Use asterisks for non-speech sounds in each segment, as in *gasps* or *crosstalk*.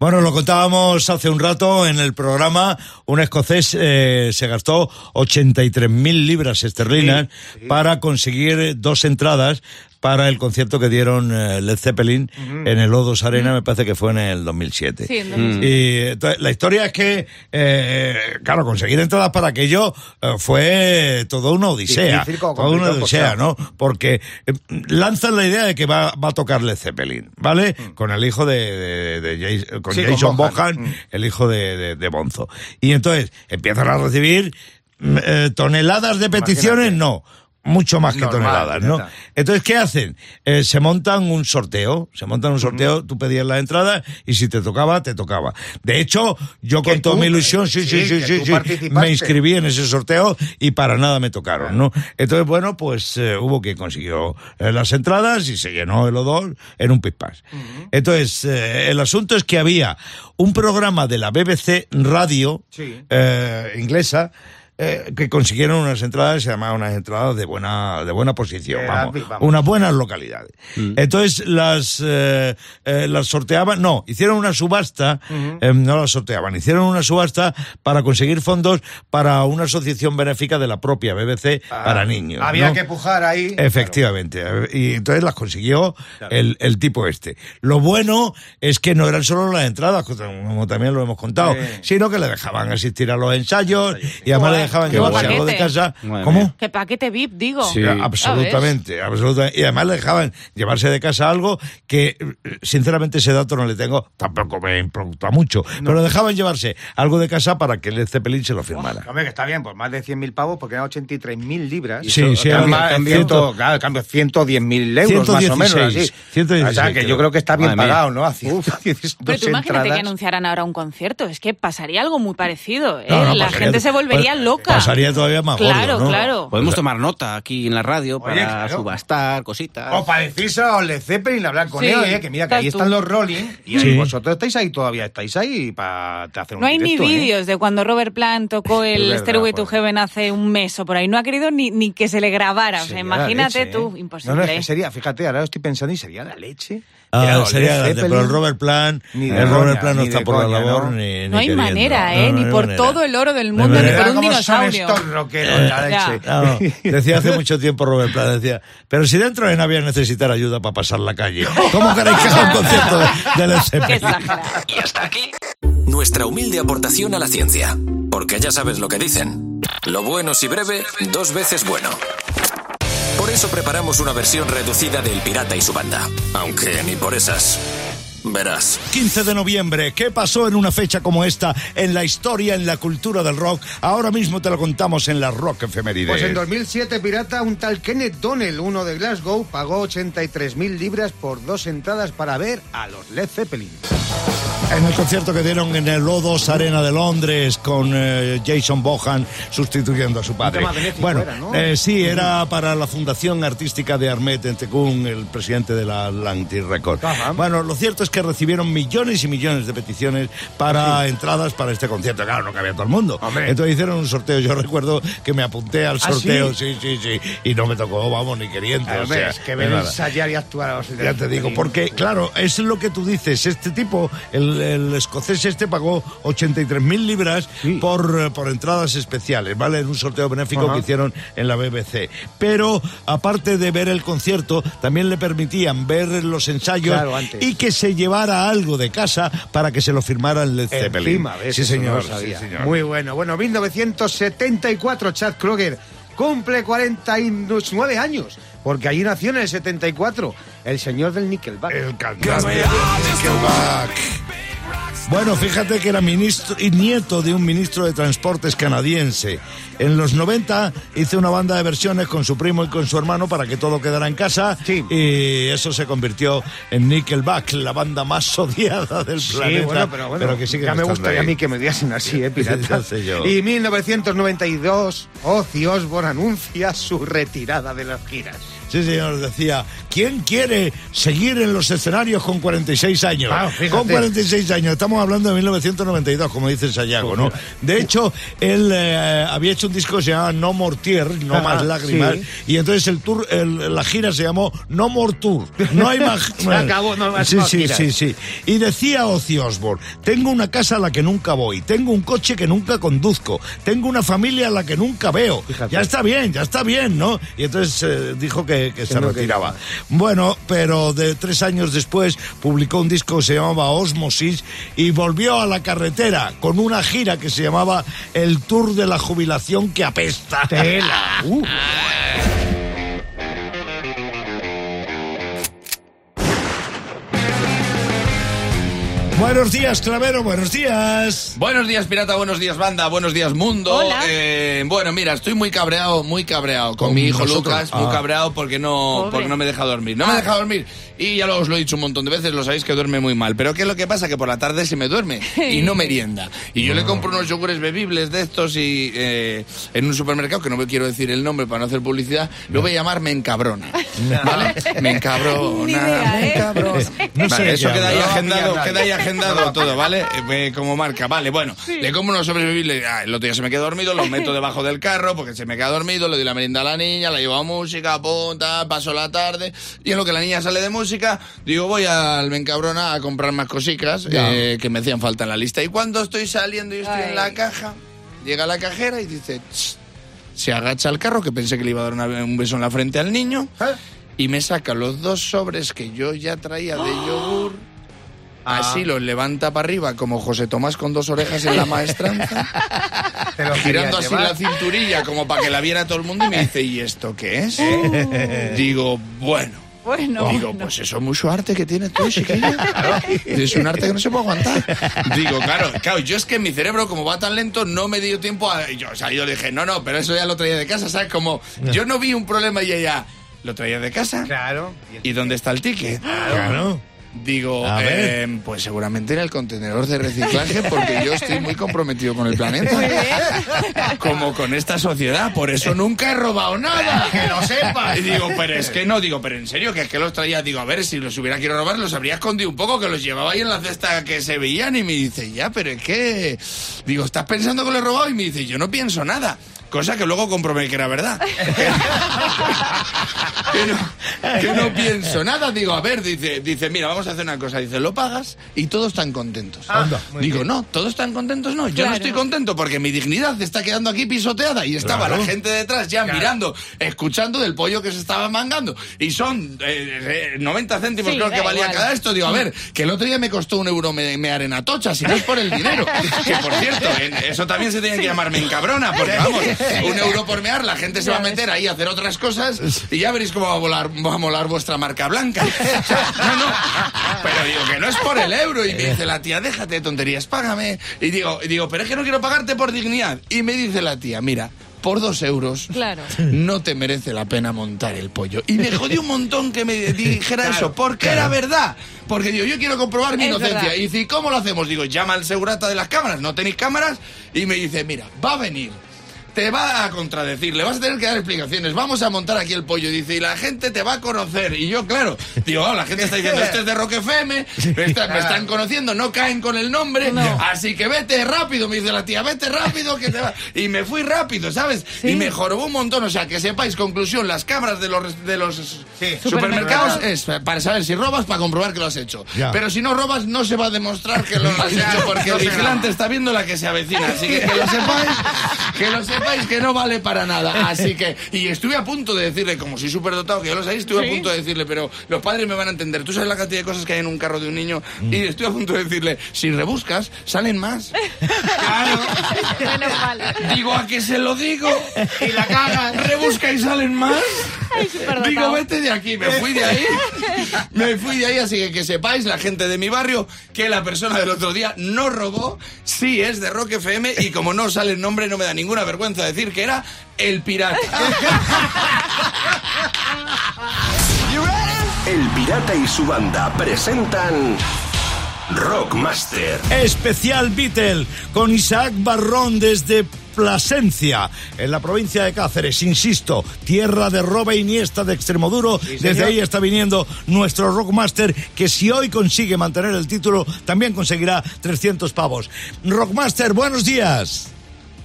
Bueno, lo contábamos hace un rato en el programa. Un escocés eh, se gastó 83.000 libras esterlinas para conseguir dos entradas para el concierto que dieron eh, Led Zeppelin en el O2 Arena, me parece que fue en el 2007. Sí, en 2007. Y entonces, la historia es que, eh, claro, conseguir entradas para aquello eh, fue todo una odisea. Toda una odisea, pues, ¿no? Porque eh, lanzan la idea de que va, va a tocar Led Zeppelin, ¿vale? Con el hijo de, de- de Jas- con Mm. Sí, con Jason Bonham. Bohan, Mm. el hijo de, de- de Bonzo. Y entonces empiezan a recibir mm, eh, toneladas de peticiones, Imagínate. no. Mucho más que Normal, toneladas, ¿no? está. Entonces, ¿qué hacen? Eh, se montan un sorteo, se montan un sorteo, tú pedías la entrada y si te tocaba, te tocaba. De hecho, yo con toda mi ilusión, sí, sí, sí, sí, sí, me inscribí en ese sorteo y para nada me tocaron, ¿no? Entonces, bueno, pues eh, hubo quien consiguió eh, las entradas y se llenó el O2 en un pispás. Entonces, eh, el asunto es que había un programa de la BBC Radio Sí. inglesa eh, que consiguieron unas entradas, se llamaban unas entradas de buena, de buena posición, vamos, vamos. unas buenas localidades. Entonces las, eh, eh, las sorteaban, no, hicieron una subasta, eh, no las sorteaban, hicieron una subasta para conseguir fondos para una asociación benéfica de la propia BBC para niños. Ah, Había ¿no? que pujar ahí. Efectivamente. Y entonces las consiguió el, el tipo este. Lo bueno es que no eran solo las entradas, como también lo hemos contado, Sí. sino que le dejaban asístir a los ensayos y además le dejaban llevarse paquete. algo de casa. Madre ¿Cómo? mía. ¿Qué paquete VIP, digo? Sí. Absolutamente, absolutamente. Y además le dejaban llevarse de casa algo que, eh, sinceramente, ese dato no le tengo, tampoco me importa mucho, pero le dejaban llevarse algo de casa para que el Zeppelin se lo firmara. Hombre, que está bien, pues más de 100.000 pavos, porque eran 83.000 libras. Sí, Eso, sí, cambia- era- cambia- ciento- claro, cambio 110.000 euros más o menos. 116, Así. 116, o sea, que yo creo. creo que está bien Madre mía. pagado, ¿no? A 110 *laughs* Pero tú imagínate que entradas. anunciaran ahora un concierto, es que pasaría algo muy parecido, ¿eh? No, no, la pasaría- gente se volvería pa- loca. Pasaría todavía más gordo, Claro, ¿no? claro. Podemos tomar nota aquí en la radio Oye, para claro. subastar cositas. O para decirse a Led Zeppelin, hablar con Sí, ellos, oye, que mira, que ahí estás están tú. los Rolling, y ahí Sí. vosotros estáis ahí todavía, estáis ahí para hacer un No hay ni directo, ¿eh? vídeos de cuando Robert Plant tocó el verdad, Stairway to. Heaven hace un mes o por ahí. No ha querido ni, ni que se le grabara. O sea, Sería la imagínate leche, tú, ¿eh? imposible. No, no, es que sería, fíjate, ahora lo estoy pensando y sería la leche. Ah, sería grande, Zeppelin. pero el Robert Plan, Ni el Robert coña, Plan no ni está por la coña, labor ¿no? ni, No hay queriendo. manera, No, ¿eh? no ni hay por manera. todo el oro del De mundo, ni por un ¿Cómo son dinosaurio. la no. Decía hace *laughs* mucho tiempo Robert Plant, decía, pero si dentro de Navidad necesitar ayuda para pasar la calle, *laughs* ¿cómo queréis que haga un concierto de, de Led Qué Zeppelin? exagerado. Y hasta aquí nuestra humilde aportación a la ciencia. Porque ya sabes lo que dicen. Lo bueno si breve, dos veces bueno. Por eso preparamos una versión reducida del Pirata y su banda. Aunque ni por esas. Verás. 15 de noviembre, ¿qué pasó en una fecha como esta en la historia, en la cultura del rock? Ahora mismo te lo contamos en la Rock Efemérides. Pues en 2007, pirata, un tal Kenneth Donnell, uno de Glasgow, pagó 83.000 libras por dos entradas para ver a los Led Zeppelin. En el concierto que dieron en el O2 Arena de Londres con eh, Jason Bohan sustituyendo a su padre. bueno, era, ¿no? eh, sí, era para la Fundación Artística de Armet Entecún, el presidente de la Atlantic Record. Ajá. Bueno, lo cierto es que recibieron millones y millones de peticiones para entradas para este concierto. Claro, no cabía todo el mundo. Hombre. Entonces hicieron un sorteo. Yo recuerdo que me apunté al ¿Ah, sorteo, sí? sí, sí, sí, y no me tocó, vamos, ni queriendo. A o sea, es que nada. ensayar y actuar a los Ya te digo, porque, claro, es lo que tú dices. Este tipo, el, el escocés este, pagó 83.000 libras Sí. por, eh, por entradas especiales, ¿vale? En un sorteo benéfico Ajá. que hicieron en la BBC. Pero, aparte de ver el concierto, también le permitían ver los ensayos Claro, y que se llevara algo de casa para que se lo firmara el Led Zeppelin. Encima, ¿ves? Sí, no señor. sí, señor. Muy bueno. Bueno, 1974, Chad Kroger cumple 49 años, porque allí nació en el 74 el señor del Nickelback. El cantante de Nickelback. Bueno, fíjate que era ministro y nieto de un ministro de Transportes canadiense. En los 90 hizo una banda de versiones con su primo y con su hermano para que todo quedara en casa. Sí. Y eso se convirtió en Nickelback, la banda más *laughs* odiada del Sí, planeta. bueno, pero bueno, que sigue ya me gustaría a mí que me diesen así, *laughs* ¿eh, pirata? Ya sé yo. Y 1992, Ozzy Osbourne anuncia su retirada de las giras. Sí, señor, decía, ¿quién quiere seguir en los escenarios con 46 años? Ah, con 46 años, estamos hablando de 1992, como dice Sayago, ¿no? De hecho, él eh, había hecho un disco que se llamaba No More Tears, No Más Lágrimas, sí. y entonces el tour, el- la gira se llamó No More Tour. No hay más. *laughs* Se acabó, no más sí, sí, sí, sí. Y decía Ozzy Osbourne, tengo una casa a la que nunca voy, tengo un coche que nunca conduzco, tengo una familia a la que nunca veo. Fíjate. Ya está bien, ya está bien, ¿no? Y entonces eh, dijo que, que se no retiraba. Bueno, pero de tres años después publicó un disco que se llamaba Osmosis y volvió a la carretera con una gira que se llamaba El Tour de la Jubilación que apesta. Tela. *laughs* Uh. Buenos días, Clavero, buenos días. Buenos días, pirata, buenos días, banda, buenos días, mundo. Hola. Eh, bueno, mira, estoy muy cabreado, muy cabreado con, Con mi hijo nosotros. Lucas, muy Ah. cabreado porque no, Pobre. porque no me deja dormir. No me deja dormir. Y ya lo- os lo he dicho un montón de veces, lo sabéis que duerme muy mal. Pero ¿qué es lo que pasa? Que por la tarde se me duerme y no merienda. Y yo le compro unos yogures bebibles de estos y eh, en un supermercado, que no me quiero decir el nombre para no hacer publicidad, lo voy a llamar Me Encabrona. ¿Vale? Me Encabrona, *laughs* idea, me ¿eh? encabrona. No Vale, eso queda ahí agendado, queda ahí agendado todo, ¿vale? Eh, como marca, vale, bueno. Le compro unos sobrevivibles, ah, el otro día se me quedó dormido, lo meto debajo del carro porque se me queda dormido, le doy la merienda a la niña, la llevo a música, punta, paso la tarde, y en lo que la niña sale de música, digo, voy al Bencabrona a comprar más cositas eh, que me hacían falta en la lista. Y cuando estoy saliendo y estoy Ay. en la caja, llega la cajera y dice, se agacha al carro, que pensé que le iba a dar una- un beso en la frente al niño, ¿Eh? y me saca los dos sobres que yo ya traía de *gasps* yogur. Así los levanta para arriba como José Tomás con dos orejas en la maestranza, *laughs* girando así llevar. la cinturilla como para que la viera todo el mundo y me dice, ¿y esto qué es? *laughs* Digo, bueno. Bueno, Digo, bueno. pues eso es mucho arte que tienes tú, chiquillo. *laughs* Es un arte que no se puede aguantar. Digo, claro, claro, yo es que mi cerebro, como va tan lento, no me dio tiempo a. Yo, o sea, yo le dije, no, no, pero eso ya lo traía de casa, ¿sabes? Como yo no vi un problema y ella lo traía de casa. Claro. ¿Y dónde está el ticket? Claro. Digo, eh, pues seguramente en el contenedor de reciclaje, porque yo estoy muy comprometido con el planeta. Como con esta sociedad, por eso nunca he robado nada. Que lo sepas. Y digo, pero es que no, digo, pero en serio, que es que los traía, digo, a ver, si los hubiera quiero robar, los habría escondido un poco, que los llevaba ahí en la cesta que se veían y me dice, ya, pero es que, digo, ¿estás pensando que lo he robado? Y me dice, yo no pienso nada. Cosa que luego comprobé que era verdad. *laughs* que, no, que no pienso nada. Digo, a ver, dice, dice, mira, vamos a hacer una cosa. Dice, lo pagas y todos están contentos. Muy Digo, bien. no, todos están contentos, no. Yo Claro. no estoy contento porque mi dignidad está quedando aquí pisoteada y estaba Claro. la gente detrás ya mirando, escuchando del pollo que se estaba mangando. Y son eh, eh, 90 céntimos Sí, creo que valía igual. cada esto. Digo, a ver, que el otro día me costó un euro me, mear en Atocha, si no es por el dinero. *laughs* que por cierto, en- eso también se tiene que llamar me encabrona, porque vamos, *laughs* *laughs* un euro por mear, la gente se va a meter ahí a hacer otras cosas y ya veréis cómo va a volar, va a molar vuestra marca blanca. O *laughs* sea, no, no. Pero digo que no es por el euro. Y me dice la tía, déjate de tonterías, págame. Y digo, y digo, pero es que no quiero pagarte por dignidad. Y me dice la tía, mira, por dos euros Claro. no te merece la pena montar el pollo. Y me *laughs* jodió un montón que me dijera eso, porque era verdad. Porque digo, yo quiero comprobar mi Es inocencia. verdad. Y dice, ¿y cómo lo hacemos? Digo, llama al segurata de las cámaras, ¿no tenéis cámaras? Y me dice, mira, va a venir. Te va a contradecir, le vas a tener que dar explicaciones. Vamos a montar aquí el pollo. Dice, y la gente te va a conocer. Y yo, claro, digo, "Ah, la gente está diciendo, este es de Rock FM, me, está- me están conociendo, no caen con el nombre. Así que vete rápido, me dice la tía, vete rápido que te va. Y me fui rápido, ¿sabes? Y me jorobó un montón. O sea, que sepáis, conclusión, las cámaras de los, de los supermercados es para saber si robas, para comprobar que lo has hecho. Ya. Pero si no robas, no se va a demostrar que lo *laughs* has hecho, porque el vigilante está viendo la que se avecina. Así que que lo sepáis, que lo sepáis *laughs* que no vale para nada. Así que, y estuve a punto de decirle, como soy superdotado, que ya lo sabéis, estuve a punto de decirle, pero los padres me van a entender. Tú sabes la cantidad de cosas que hay en un carro de un niño. Y estoy a punto de decirle, si rebuscas, salen más. Menos mal. Digo, ¿a que se lo digo? Y la caga, rebusca y salen más. Ay. Digo, vete de aquí, me fui de ahí. Me fui de ahí, así que que sepáis, la gente de mi barrio, que la persona del otro día no robó, sí es de Rock FM y como no sale el nombre, no me da ninguna vergüenza decir que era el pirata. *laughs* El Pirata y su banda presentan Rockmaster. Especial Beatle con Isaac Barrón desde Plasencia, en la provincia de Cáceres, insisto, tierra de Roba Iniesta de Extremoduro. Desde señor. ahí está viniendo nuestro Rockmaster, que si hoy consigue mantener el título, también conseguirá 300 pavos. Rockmaster, buenos días.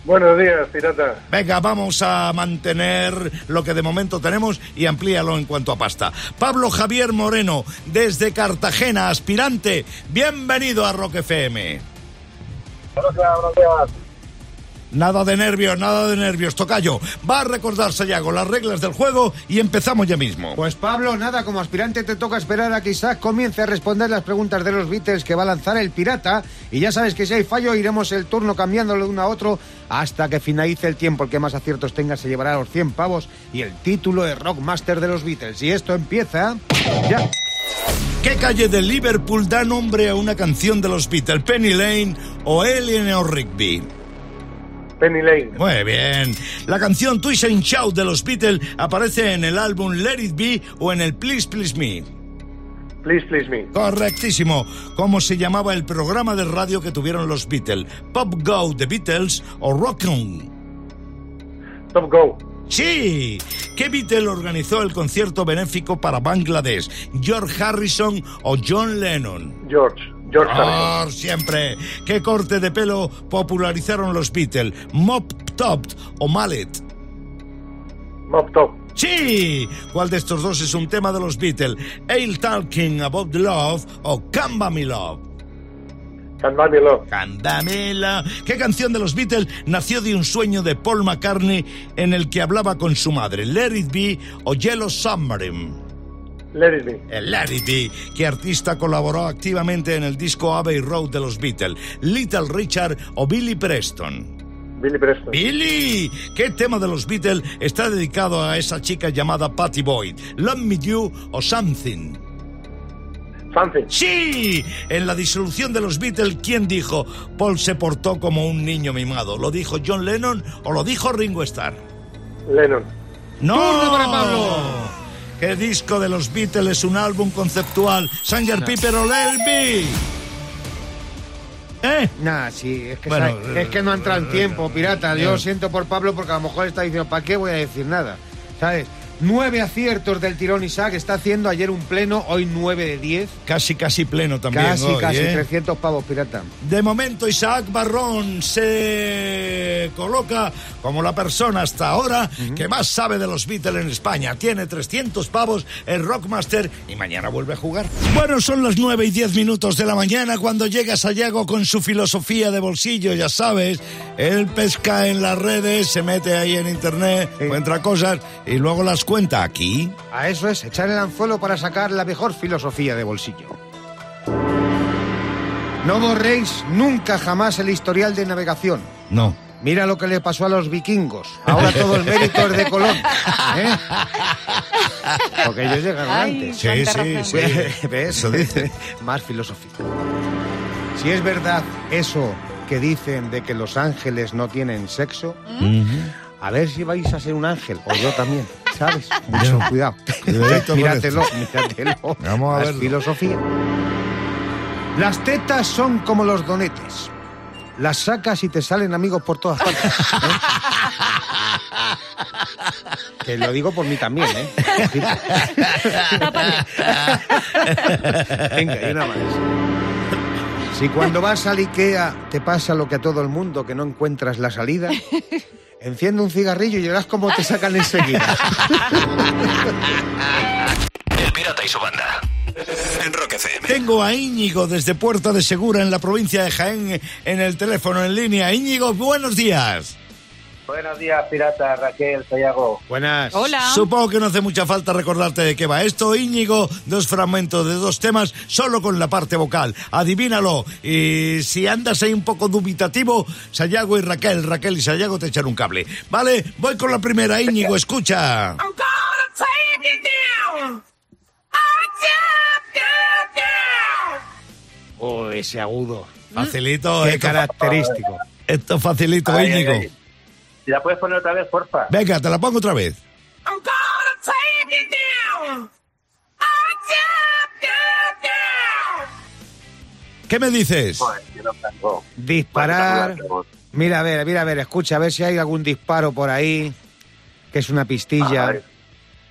Buenos días, pirata. Venga, vamos a mantener lo que de momento tenemos y amplíalo en cuanto a pasta. Pablo Javier Moreno, desde Cartagena, aspirante. Bienvenido a Rock FM. Buenos días, buenos días. Nada de nervios, nada de nervios. Tocayo, va a recordar Sayago las reglas del juego y empezamos ya mismo. Pues Pablo, nada, como aspirante te toca esperar a que Isaac comience a responder las preguntas de los Beatles que va a lanzar el pirata. Y ya sabes que si hay fallo iremos el turno cambiándolo de uno a otro hasta que finalice el tiempo. El que más aciertos tenga se llevará los 100 pavos y el título de Rockmaster de los Beatles. Y esto empieza ya. ¿Qué calle de Liverpool da nombre a una canción de los Beatles? Penny Lane o Eleanor Rigby. Penny Lane. Muy bien. La canción Twist and Shout de los Beatles aparece en el álbum Let It Be o en el Please Please Me. Please, please me. Correctísimo. ¿Cómo se llamaba el programa de radio que tuvieron los Beatles? ¿Pop Go The Beatles o Rock On? Top Go. Sí. ¿Qué Beatle organizó el concierto benéfico para Bangladesh? ¿George Harrison o John Lennon? George. George Harrison. Siempre. ¿Qué corte de pelo popularizaron los Beatles? ¿Mop Top o Mallet? Mop Top. Sí. ¿Cuál de estos dos es un tema de los Beatles? ¿Ale Talking About the Love o Camba Me Love? ¿Qué canción de los Beatles nació de un sueño de Paul McCartney en el que hablaba con su madre? ¿Let It Be o Yellow Submarine? Let It Be. El Let It Be. ¿Qué artista colaboró activamente en el disco Abbey Road de los Beatles? ¿Little Richard o Billy Preston? Billy Preston. ¡Billy! ¿Qué tema de los Beatles está dedicado a esa chica llamada Patty Boyd? ¿Love Me You o Something? Something. ¡Sí! En la disolución de los Beatles, ¿quién dijo Paul se portó como un niño mimado? ¿Lo dijo John Lennon o lo dijo Ringo Starr? Lennon. ¡No! Turno para Pablo. ¿Qué disco de los Beatles es un álbum conceptual? ¿Sanger Piper o Let It Be? ¿Eh? Nah, sí, es que, Bueno, es que no entra en tiempo, pirata. Yo siento por Pablo porque a lo mejor está diciendo, ¿para qué voy a decir nada? ¿Sabes? Nueve aciertos del tirón Isaac, está haciendo ayer un pleno, hoy nueve de diez. Casi, casi pleno también Casi, hoy, casi, ¿eh? 300 pavos, pirata. De momento, Isaac Barrón se coloca como la persona hasta ahora que más sabe de los Beatles en España. Tiene 300 pavos el Rockmaster y mañana vuelve a jugar. Bueno, son las 9 y 10 minutos de la mañana cuando llega Sayago con su filosofía de bolsillo, ya sabes. Él pesca en las redes, se mete ahí en internet, Sí. encuentra cosas y luego las cuenta aquí. A eso es echar el anzuelo para sacar la mejor filosofía de bolsillo. No borréis nunca jamás el historial de navegación. No. Mira lo que le pasó a los vikingos. Ahora todo el mérito es de Colón. ¿eh? Porque ellos llegaron Ay, antes. Sí, sí, sí. ¿Ves? Eso dice. Más filosofía. Si es verdad eso que dicen de que los ángeles no tienen sexo, a ver si vais a ser un ángel, o yo también, ¿sabes? Mucho cuidado. Míratelo, míratelo. Vamos a verlo. filosofía. Las tetas son como los donetes. Las sacas y te salen amigos por todas partes. ¿eh? Que lo digo por mí también, ¿eh? Venga, y una más. Si cuando vas al Ikea te pasa lo que a todo el mundo, que no encuentras la salida, enciende un cigarrillo y verás cómo te sacan enseguida. El pirata y su banda. En Rock FM. Tengo a Íñigo desde Puerta de Segura en la provincia de Jaén en el teléfono en línea. Íñigo, buenos días. Buenos días, pirata. Raquel, Sayago. Buenas. Hola. Supongo que no hace mucha falta recordarte de qué va esto. Íñigo, dos fragmentos de dos temas, solo con la parte vocal. Adivínalo. Y si andas ahí un poco dubitativo, Sayago y Raquel, Raquel y Sayago te echan un cable. Vale, voy con la primera, Íñigo, escucha. Oh, ese agudo. Facilito, Qué esto, característico. esto facilito, Ay, Íñigo. ay, ay. Si la puedes poner otra vez, porfa. Venga, te la pongo otra vez. ¿Qué ¿Qué me dices? Joder, no. Disparar. Mira, a ver, mira, a ver, escucha, a ver si hay algún disparo por ahí, que es una pistilla. Ay,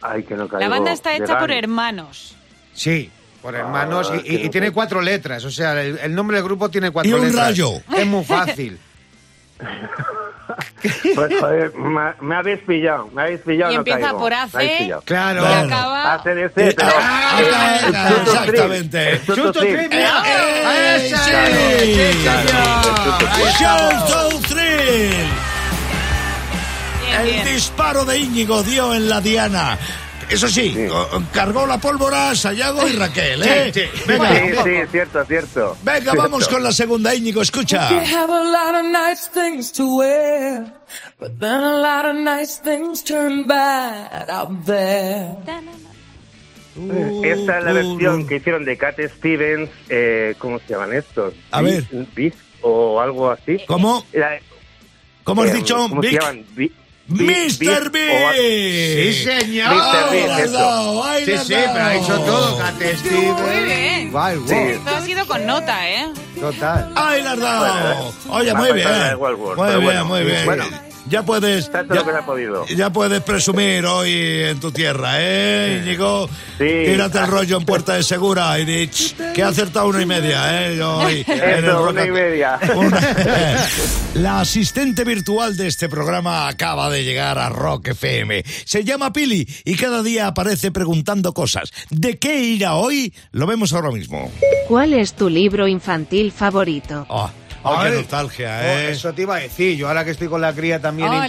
ay, que no La banda está hecha por hermanos. Sí, por hermanos, Ah, y, y- tiene cuatro letras, o sea, el, el nombre del grupo tiene cuatro Y un letras. rayo. Es muy fácil. *laughs* *laughs* Pues, joder, me, me habéis pillado, me habéis pillado. Y no empieza caigo. por AC. Claro. Y acaba... ACDC, pero... ah, eh, exactamente. El disparo de Íñigo dio en la Diana. Eso sí, Sí. cargó la pólvora Sayago y Raquel, ¿eh? Sí, sí. Venga, Sí, sí, cierto, cierto. venga, vamos con la segunda, Íñigo, escucha. You have a lot of nice things to wear, but then a lot of nice things turn bad out there. Esta es la versión que hicieron de Cat Stevens, eh, ¿cómo se llaman estos? A ver. Beef o algo así. ¿Cómo? La- ¿Cómo has eh, dicho? ¿Cómo Vic? se llaman? Bi- Mr. Beef B. o- Sí, señor. Mr. Bean, eso. Sí, sí, pero ha hecho todo, Cat Steven. Muy bien. Guay, guay. Sí. Esto ha sido con nota, ¿eh? Total. ¡Ay, le has dado! Bueno, Oye, muy bien. Muy bien, bueno. muy bien. Bueno. Ya puedes. Tanto ya, lo que se ha podido. ya puedes presumir hoy en tu tierra, ¿eh, Íñigo? Sí. Tírate el rollo en Puerta de Segura y di, "Ch, que ha acertado una y media, ¿eh? Hoy *laughs* en el Eso, una y media. *laughs* Una- La asistente virtual de este programa acaba de llegar a Rock FM. Se llama Pili y cada día aparece preguntando cosas. ¿De qué irá hoy? Lo vemos ahora mismo. ¿Cuál es tu libro infantil favorito? Oh, oh, qué nostalgia, oh, ¿eh? eso te iba a decir. Yo ahora que estoy con la cría también Oh,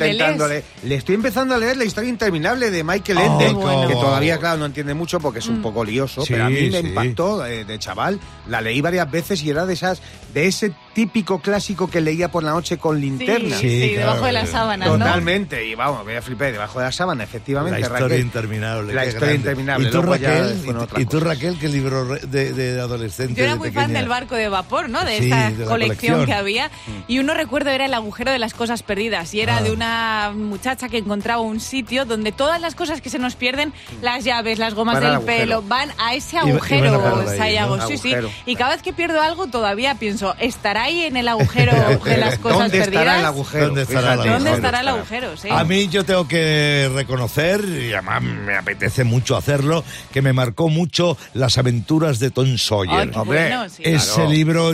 ¿le estoy empezando a leer la historia interminable de Michael Oh, Ende, bueno. que todavía, claro, no entiende mucho porque es un poco lioso, Sí, pero a mí me sí. impactó eh, de chaval. La leí varias veces y era de esas, de ese típico clásico que leía por la noche con linterna. Sí, Sí, sí, claro. debajo de las sábanas, ¿no? Totalmente, y vamos, me flipé debajo de la sábana, efectivamente. La historia Raquel. interminable. La historia grande. interminable, ¿Y tú, ya Raquel? ¿Y, tú. Raquel, qué libro re- de, de adolescente? Yo era de muy fan del barco de vapor, ¿no? De Sí, de la colección, colección. que había. Y uno recuerdo era el agujero de las cosas perdidas. Y era Ah. de una muchacha que encontraba un sitio donde todas las cosas que se nos pierden, las llaves, las gomas Van del pelo, van a ese agujero, Sayago. ¿no? Sí, sí. Agujero. Y cada vez que pierdo algo, todavía pienso, ¿estará ahí en el agujero de las cosas ¿Dónde perdidas? estará el agujero? ¿Dónde estará el Fíjate, ¿Dónde agujero? estará el agujero? Sí. A mí yo tengo que reconocer, y además me apetece mucho hacerlo, que me marcó mucho las aventuras de Tom Sawyer. Hombre, bueno, sí. Ese Claro. libro,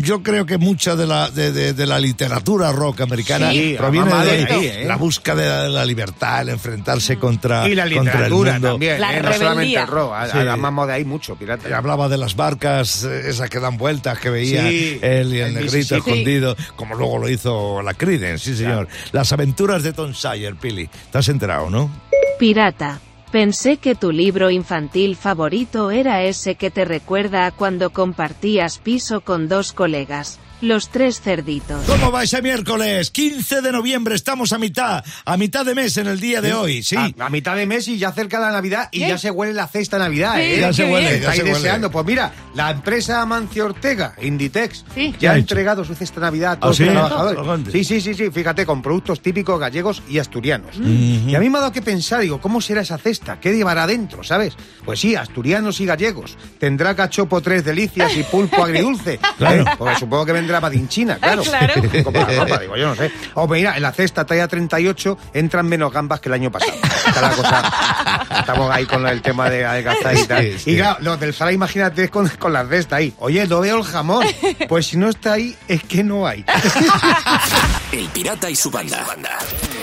yo- creo que mucha de la, de, de- de la literatura rock americana Sí, proviene mamado de de ahí, ¿eh? la búsqueda de la libertad, el enfrentarse contra, Y la contra el literatura mundo. también, La ¿eh? no solamente el rock, a- Sí. a- amamos de ahí mucho, pirata. Y hablaba de las barcas, eh, esas que dan vueltas, que veía Sí, él y el, el negrito escondido, como luego lo hizo la Creedence, sí señor. Las aventuras de Tom Sawyer, Pili. ¿Te has enterado, no? Pirata. Pensé que tu libro infantil favorito era ese que te recuerda a cuando compartías piso con dos colegas, los tres cerditos. ¿Cómo va ese miércoles? 15 de noviembre, estamos a mitad, a mitad de mes en el día de hoy, sí. A, a mitad de mes y ya cerca la Navidad y ¿Qué? ya se huele la cesta Navidad, Sí, ¿eh? Ya se huele, ya se huele. deseando. Pues mira, la empresa Amancio Ortega, Inditex, Sí. ¿Qué ya ha hecho? entregado su cesta Navidad a todos ¿Ah, sí? los trabajadores. Sí, sí, sí, sí, fíjate, con productos típicos gallegos y asturianos. Y a mí me ha dado que pensar, digo, ¿cómo será esa cesta? ¿Qué llevará dentro, sabes? Pues sí, asturianos y gallegos. Tendrá cachopo tres delicias y pulpo *laughs* agridulce. Claro. ¿eh? Porque supongo que vendrá madinchina, claro. Claro. *laughs* Como la ropa, digo, yo no sé. O mira, en la cesta talla 38 entran menos gambas que el año pasado. Está la cosa. Estamos ahí con el tema de adelgazar y tal. Sí, sí. Y claro, los del Zara, imagínate con, con la cesta ahí. Oye, no veo el jamón. Pues si no está ahí, es que no hay. *laughs* El Pirata y su banda.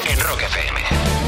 En Rock FM.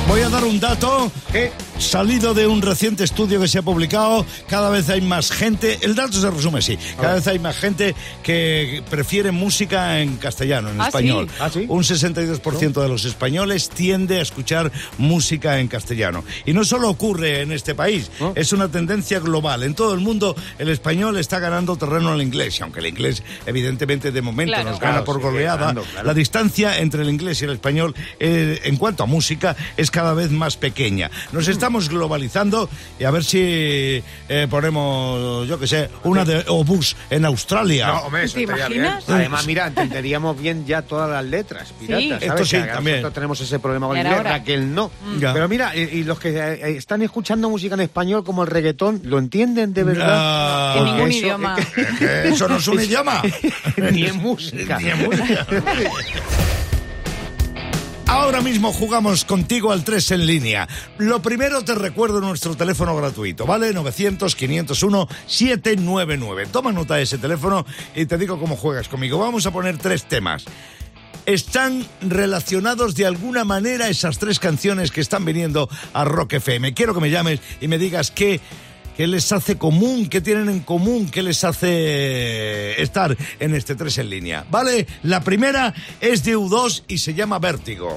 Voy a dar un dato ¿Qué? Salido de un reciente estudio que se ha publicado. Cada vez hay más gente, el dato se resume así, cada vez hay más gente que prefiere música en castellano, en Ah, español. sí. Ah, sí. Un 62% de los españoles tiende a escuchar música en castellano. Y no solo ocurre en este país, ¿No? es una tendencia global. En todo el mundo el español está ganando terreno al inglés, y aunque el inglés evidentemente de momento Claro. nos gana Claro, por goleada, ganando, claro. la distancia entre el inglés y el español eh, en cuanto a música es cada vez más pequeña. Nos estamos estamos globalizando y a ver si eh, ponemos, yo que sé, una de Obús en Australia. No, hombre, eso ¿Te estaría bien. imaginas? Además, mira, entenderíamos bien ya todas las letras piratas, Sí. ¿sabes? Esto sí, Que también. Nosotros tenemos ese problema con el inglés. Raquel no. Ya. Pero mira, y, y los que eh, están escuchando música en español como el reggaetón, ¿lo entienden de verdad? Ah, En ningún Eso- idioma. que eso no es un *laughs* idioma. Ni en música. *laughs* Ni en música. *laughs* Ahora mismo jugamos contigo al 3 en línea. Lo primero te recuerdo nuestro teléfono gratuito, ¿vale? 900-501-799. Toma nota de ese teléfono y te digo cómo juegas conmigo. Vamos a poner tres temas. ¿Están relacionados de alguna manera esas tres canciones que están viniendo a Rock FM? Quiero que me llames y me digas qué, qué les hace común, qué tienen en común, qué les hace estar en este 3 en línea. ¿Vale? La primera es de U2 y se llama Vértigo.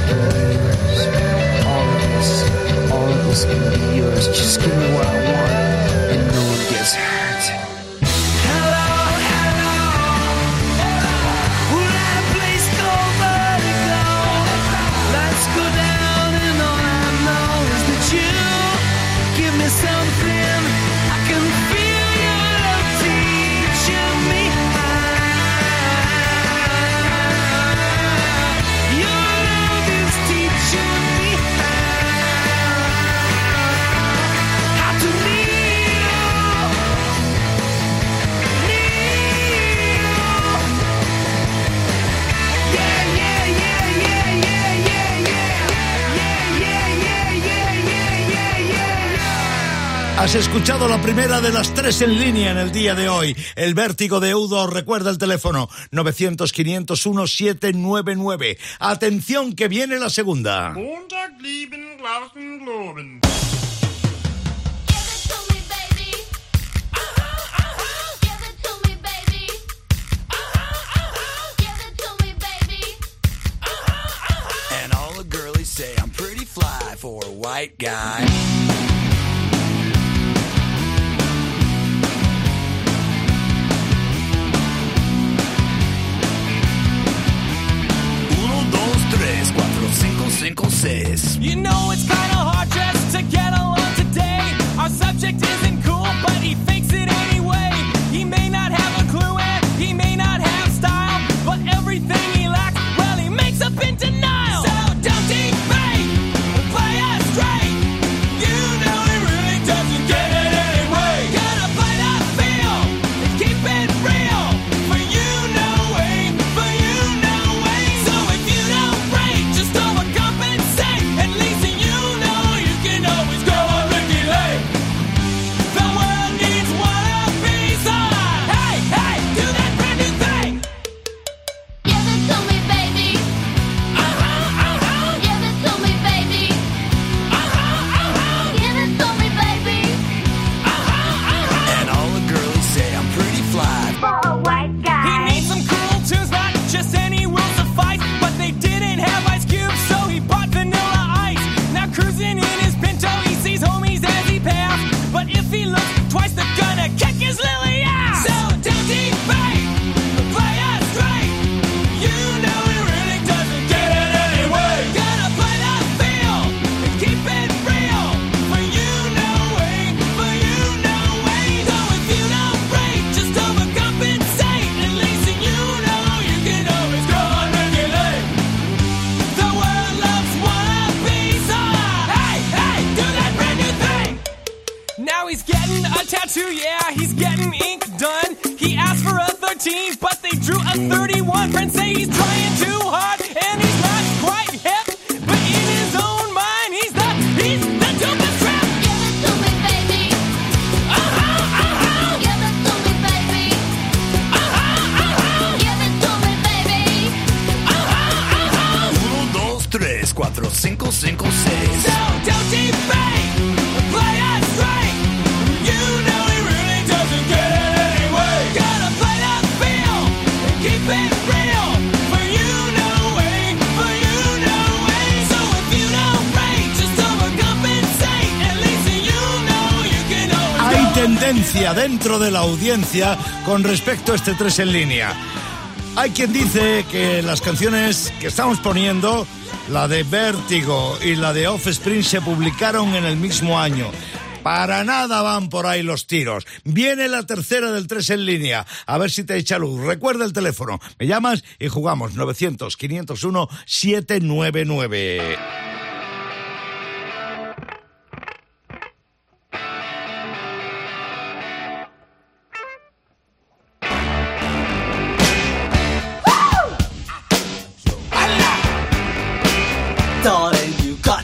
All Has escuchado la primera de las tres en línea en el día de hoy. El vértigo de Udo. Recuerda el teléfono 900-501-799. Atención que viene la segunda. Say I'm pretty fly for white guy. Cinco, seis. You know it's kinda hard just to get along today. Our subject Dentro de la audiencia con respecto a este 3 en línea. Hay quien dice que las canciones que estamos poniendo, la de Vértigo y la de Offspring, se publicaron en el mismo año. Para nada van por ahí los tiros. Viene la tercera del 3 en línea. A ver si te echa luz. Recuerda el teléfono. Me llamas y jugamos 900-501-799.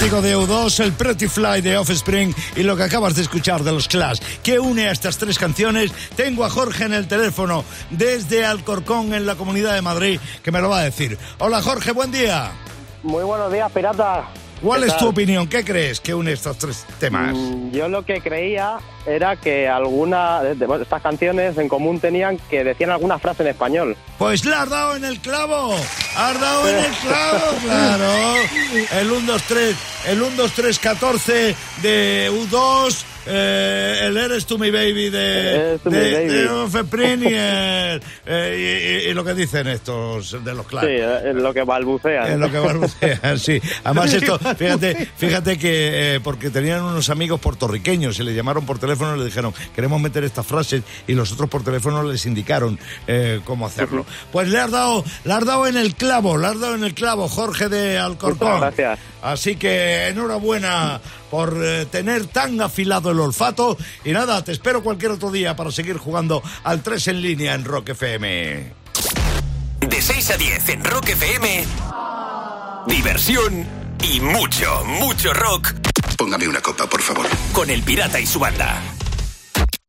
Vértigo de U2, el Pretty Fly de Offspring y lo que acabas de escuchar de los Clash. ¿Qué une a estas tres canciones? Tengo a Jorge en el teléfono desde Alcorcón, en la Comunidad de Madrid, que me lo va a decir. Hola Jorge, buen día. Muy buenos días, pirata. ¿Cuál ¿Qué es tu opinión? ¿Qué crees que une estos tres temas? Mm, Yo lo que creía era que alguna de de estas canciones en común tenían que decían alguna frase en español. Pues la has dado en el clavo. Has dado en el clavo, claro. El 1, 2, 3, el 1, 2, 3, 14 de U2. eh, el Eres tú mi baby de, de, baby. de Offspring *laughs* y, el, eh, y- lo que dicen estos de los Clash. Sí, es lo que balbucean. Es lo que balbucean, sí. Además esto, *laughs* fíjate, fíjate que eh, porque tenían unos amigos puertorriqueños y le llamaron por teléfono y le dijeron queremos meter estas frases y los otros por teléfono les indicaron cómo hacerlo. Pues le has dado, le has dado en el clavo, le has dado en el clavo, Jorge de Alcorcón. Muchas gracias. Así que enhorabuena por eh, tener tan afilado el olfato y nada, te espero cualquier otro día para seguir jugando al 3 en línea en Rock FM. De 6 a 10 en Rock FM. Diversión y mucho, mucho rock. Póngame una copa, por favor. Con el pirata y su banda.